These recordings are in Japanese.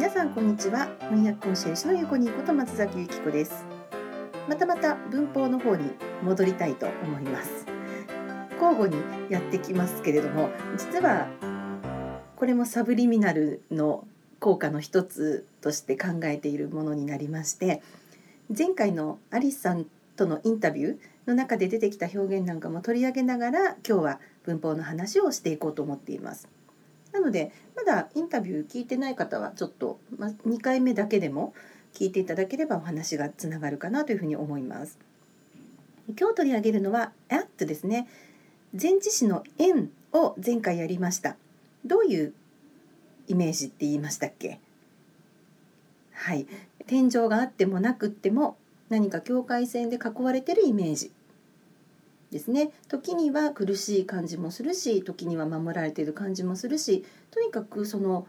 皆さんこんにちは。翻訳コンシェルジュのゆこにこと松崎由紀子です。またまた文法の方に戻りたいと思います。交互にやってきますけれども実はこれもサブリミナルの効果の一つとして考えているものになりまして前回のアリスさんとのインタビューの中で出てきた表現なんかも取り上げながら今日は文法の話をしていこうと思っています。なのでまだインタビュー聞いてない方はちょっと、まあ、2回目だけでも聞いていただければお話がつながるかなというふうに思います。今日取り上げるのは at ですね。前置詞の n を前回やりました。どういうイメージって言いましたっけ？はい。天井があってもなくっても何か境界線で囲われてるイメージですね時には苦しい感じもするし時には守られている感じもするしとにかくその、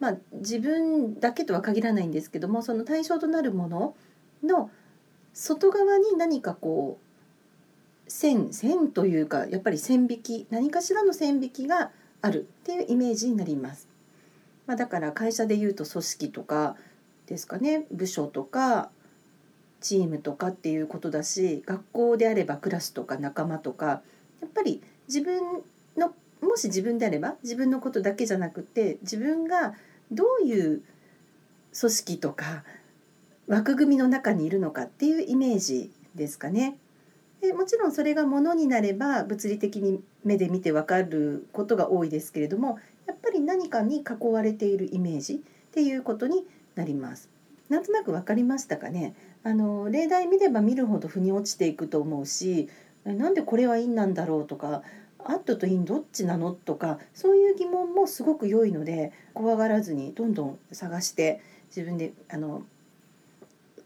まあ、自分だけとは限らないんですけどもその対象となるものの外側に何かこう線線というかやっぱり線引き何かしらの線引きがあるっていうイメージになります。まあ、だから会社でいうと組織とかですかね部署とかチームとかっていうことだし学校であればクラスとか仲間とかやっぱり自分のもし自分であれば自分のことだけじゃなくて自分がどういう組織とか枠組みの中にいるのかっていうイメージですかね。でもちろんそれがものになれば物理的に目で見てわかることが多いですけれどもやっぱり何かに囲われているイメージっていうことになります。なんとなく分かりましたかねあの例題見れば見るほど腑に落ちていくと思うしなんでこれは陰なんだろうとかアットとインどっちなのとかそういう疑問もすごく良いので怖がらずにどんどん探して自分であの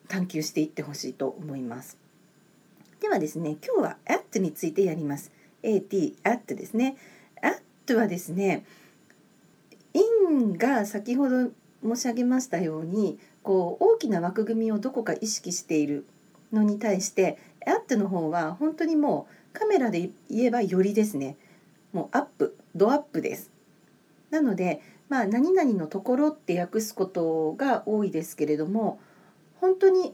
探求していってほしいと思います。ではですね今日は at についてやります。at at ですね。at はですね in が先ほど申し上げましたようにこう大きな枠組みをどこか意識しているのに対してアップの方は本当にもうカメラで言えばよりですねもうアップドアップです。なのでまあ何々のところって訳すことが多いですけれども本当に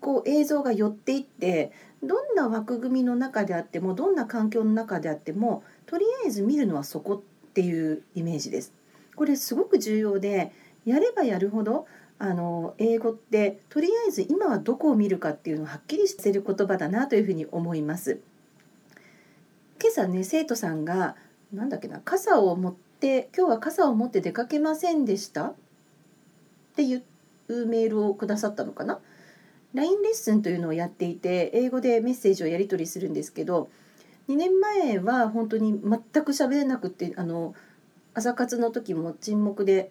こう映像が寄っていってどんな枠組みの中であってもどんな環境の中であってもとりあえず見るのはそこっていうイメージです。これすごく重要でやればやるほどあの英語ってとりあえず今はどこを見るかっていうのをはっきりしてる言葉だなというふうに思います。今朝ね生徒さんがなんだっけな傘を持って今日は傘を持って出かけませんでした？っていうメールをくださったのかな？LINE レッスンというのをやっていて英語でメッセージをやり取りするんですけど2年前は本当に全く喋れなくてあの朝活の時も沈黙で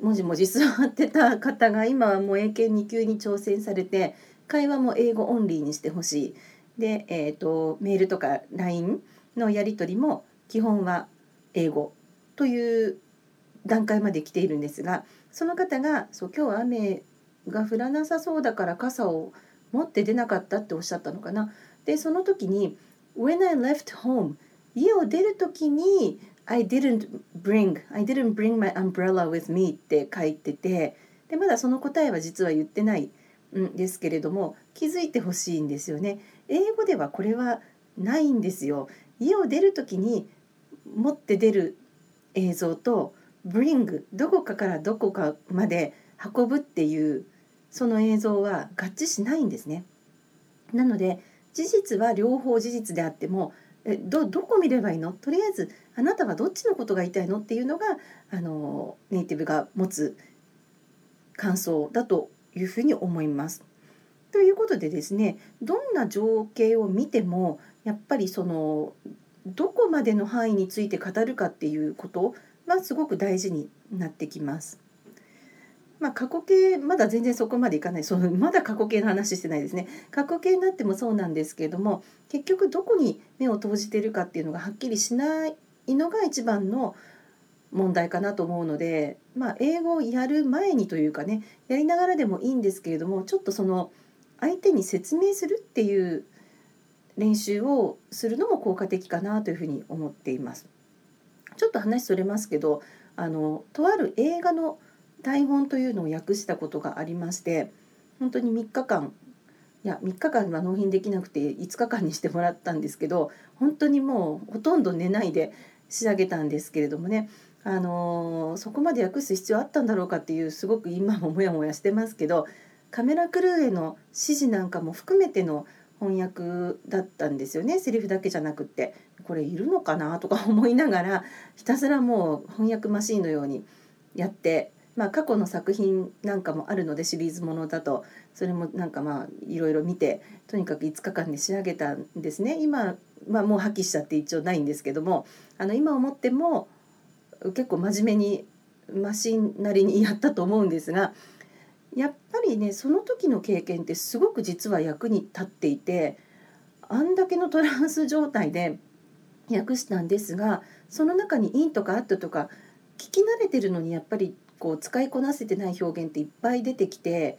もじもじ座ってた方が今はもう英検2級に挑戦されて会話も英語オンリーにしてほしいで、えーと、メールとか LINE のやり取りも基本は英語という段階まで来ているんですがその方がそう今日は雨が降らなさそうだから傘を持って出なかったっておっしゃったのかな。でその時に「When I left home」家を出る時に I didn't bring I didn't bring my umbrella with me って書いててでまだその答えは実は言ってないんですけれども気づいてほしいんですよね。英語ではこれはないんですよ。家を出る時に持って出る映像と bring どこかからどこかまで運ぶっていうその映像は合致しないんですね。なので事実は両方事実であってもえどどこ見ればいいの？とりあえずあなたはどっちのことが言いたいの？っていうのがあのネイティブが持つ感想だというふうに思います。ということでですねどんな情景を見てもやっぱりそのどこまでの範囲について語るかっていうことはすごく大事になってきます。まあ、過去形まだ全然そこまでいかないその まだ過去形の話してないですね過去形になってもそうなんですけれども結局どこに目を投じてるかっていうのがはっきりしないのが一番の問題かなと思うので、まあ、英語をやる前にというかねやりながらでもいいんですけれどもちょっとその相手に説明するっていう練習をするのも効果的かなというふうに思っています。ちょっと話それますけどあのとある映画の台本というのを訳したことがありまして本当に3日間いや3日間は納品できなくて5日間にしてもらったんですけど本当にもうほとんど寝ないで仕上げたんですけれどもね。あのー、そこまで訳す必要あったんだろうかっていうすごく今もモヤモヤしてますけどカメラクルーへの指示なんかも含めての翻訳だったんですよね。セリフだけじゃなくってこれいるのかなとか思いながらひたすらもう翻訳マシーンのようにやって、まあ、過去の作品なんかもあるのでシリーズものだとそれもなんかまあいろいろ見てとにかく5日間で仕上げたんですね。今、まあ、もう破棄しちゃって一応ないんですけどもあの今思っても結構真面目にマシンなりにやったと思うんですがやっぱりねその時の経験ってすごく実は役に立っていてあんだけのトランス状態で 訳したんですがその中に「イン」とか「アット」とか聞き慣れてるのにやっぱりこう使いこなせてない表現っていっぱい出てきて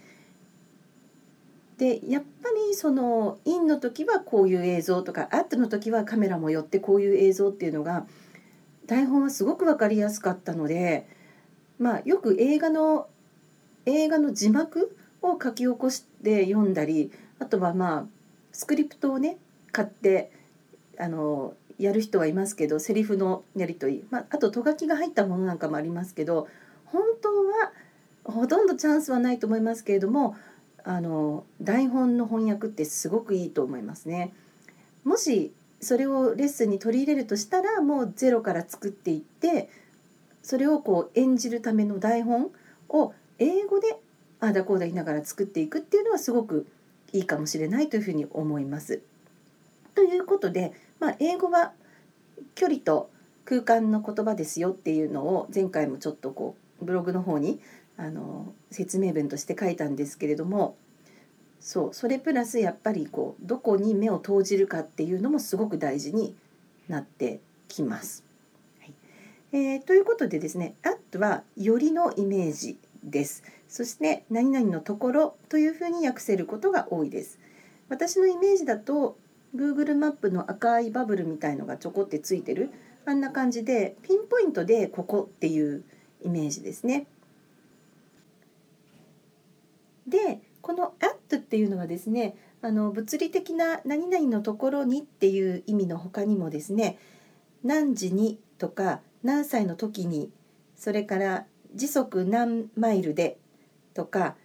でやっぱりその「イン」の時はこういう映像とか「アット」の時はカメラも寄ってこういう映像っていうのが台本はすごく分かりやすかったのでまあよく映画の映画の字幕を書き起こして読んだりあとはまあスクリプトをね買ってあのやる人はいますけどセリフのやり取り、まあ、あととがきが入ったものなんかもありますけど本当はほとんどチャンスはないと思いますけれどもあの台本の翻訳ってすごくいいと思いますね。もしそれをレッスンに取り入れるとしたらもうゼロから作っていってそれをこう演じるための台本を英語でああだこうだ言いながら作っていくっていうのはすごくいいかもしれないというふうに思います。ということで、まあ、英語は距離と空間の言葉ですよっていうのを前回もちょっとこうブログの方にあの説明文として書いたんですけれどもそうそれプラスやっぱりこうどこに目を投じるかっていうのもすごく大事になってきます。はいえー、ということでですね「at」は「よりのイメージ」です。そして「何々のところ」というふうに訳せることが多いです。私のイメージだと Google マップの赤いバブルみたいのがちょこってついてるあんな感じでピンポイントでここっていうイメージですね。でこの at っていうのはですねあの物理的な何々のところにっていう意味の他にもですね何時にとか何歳の時にそれから時速何マイルでとか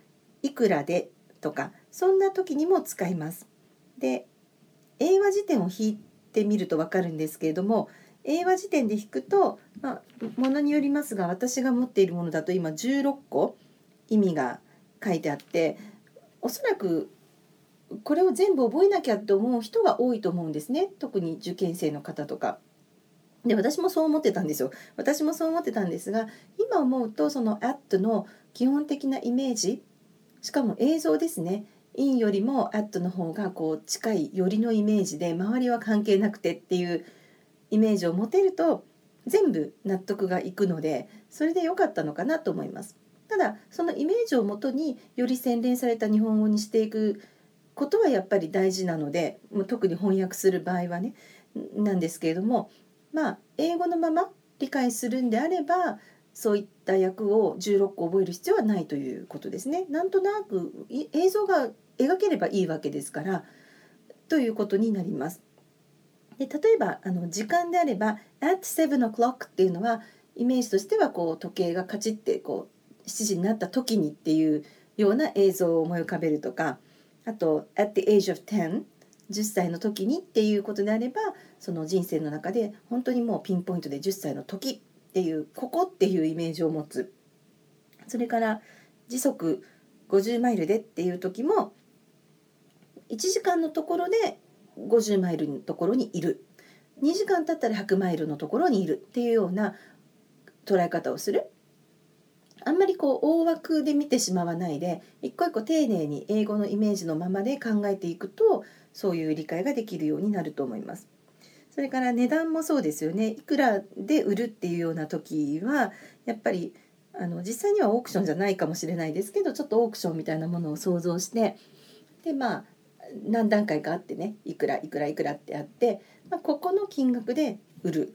いくらでとかそんな時にも使います。で英和辞典を引いてみると分かるんですけれども英和辞典で引くと、まあ、ものによりますが私が持っているものだと今16個意味が書いてあっておそらくこれを全部覚えなきゃって思う人が多いと思うんですね。特に受験生の方とか。で私もそう思ってたんですよ。私もそう思ってたんですが今思うとその at の基本的なイメージしかも映像ですね。in よりも at の方がこう近い寄りのイメージで周りは関係なくてっていうイメージを持てると全部納得がいくのでそれで良かったのかなと思います。ただそのイメージをもとにより洗練された日本語にしていくことはやっぱり大事なので特に翻訳する場合はねなんですけれどもまあ英語のまま理解するんであればそういった役を16個覚える必要はないということですね。なんとなく映像が描ければいいわけですからということになります。で例えばあの時間であれば「at 7 o'clock」っていうのはイメージとしてはこう時計がカチッてこう7時になった時にっていうような映像を思い浮かべるとかあと「at the age of 10」10歳の時にっていうことであればその人生の中で本当にもうピンポイントで10歳の時っていうここっていうイメージを持つ。それから時速50マイルでっていう時も1時間のところで50マイルのところにいる。2時間経ったら100マイルのところにいるっていうような捉え方をする。あんまりこう大枠で見てしまわないで一個一個丁寧に英語のイメージのままで考えていくとそういう理解ができるようになると思います。それから値段もそうですよね。いくらで売るっていうような時はやっぱりあの実際にはオークションじゃないかもしれないですけどちょっとオークションみたいなものを想像してでまあ何段階かあってねいくらいくらいくらってあって、まあ、ここの金額で売る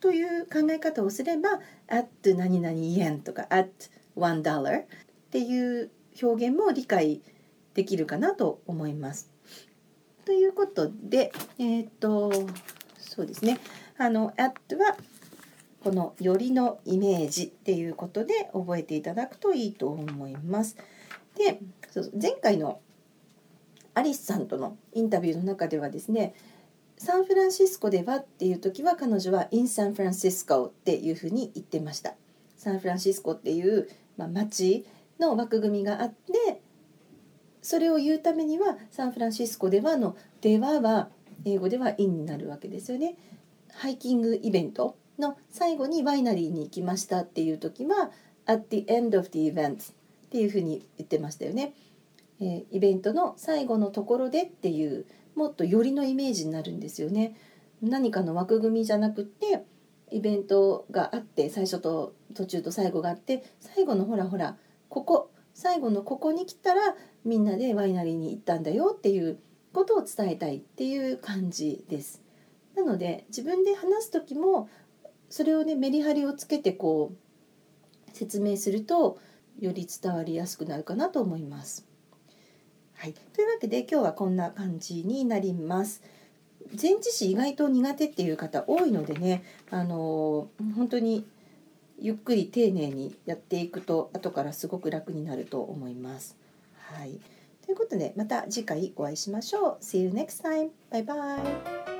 という考え方をすれば「at 何々円」とか「at one dollar っていう表現も理解できるかなと思います。ということで、えっ、とそうですねあの at はこの「よりのイメージ」っていうことで覚えていただくといいと思います。で前回のアリスさんとのインタビューの中ではですねサンフランシスコではっていう時は彼女は in San Francisco っていうふうに言ってました。サンフランシスコっていう、まあ、町の枠組みがあってそれを言うためにはサンフランシスコではの「では」は英語では「in」になるわけですよね。ハイキングイベントの最後にワイナリーに行きましたっていう時は「at the end of the event」っていうふうに言ってましたよね。えー、イベントの最後のところでっていうもっとよりのイメージになるんですよね。何かの枠組みじゃなくってイベントがあって最初と途中と最後があって最後のほらほらここ最後のここに来たらみんなでワイナリーに行ったんだよっていうことを伝えたいっていう感じです。なので自分で話す時もそれをねメリハリをつけてこう説明するとより伝わりやすくなるかなと思います。はい、というわけで今日はこんな感じになります。前置詞意外と苦手っていう方多いのでね、あの本当にゆっくり丁寧にやっていくと後からすごく楽になると思います。はい、ということでまた次回お会いしましょう。See you next time. Bye bye.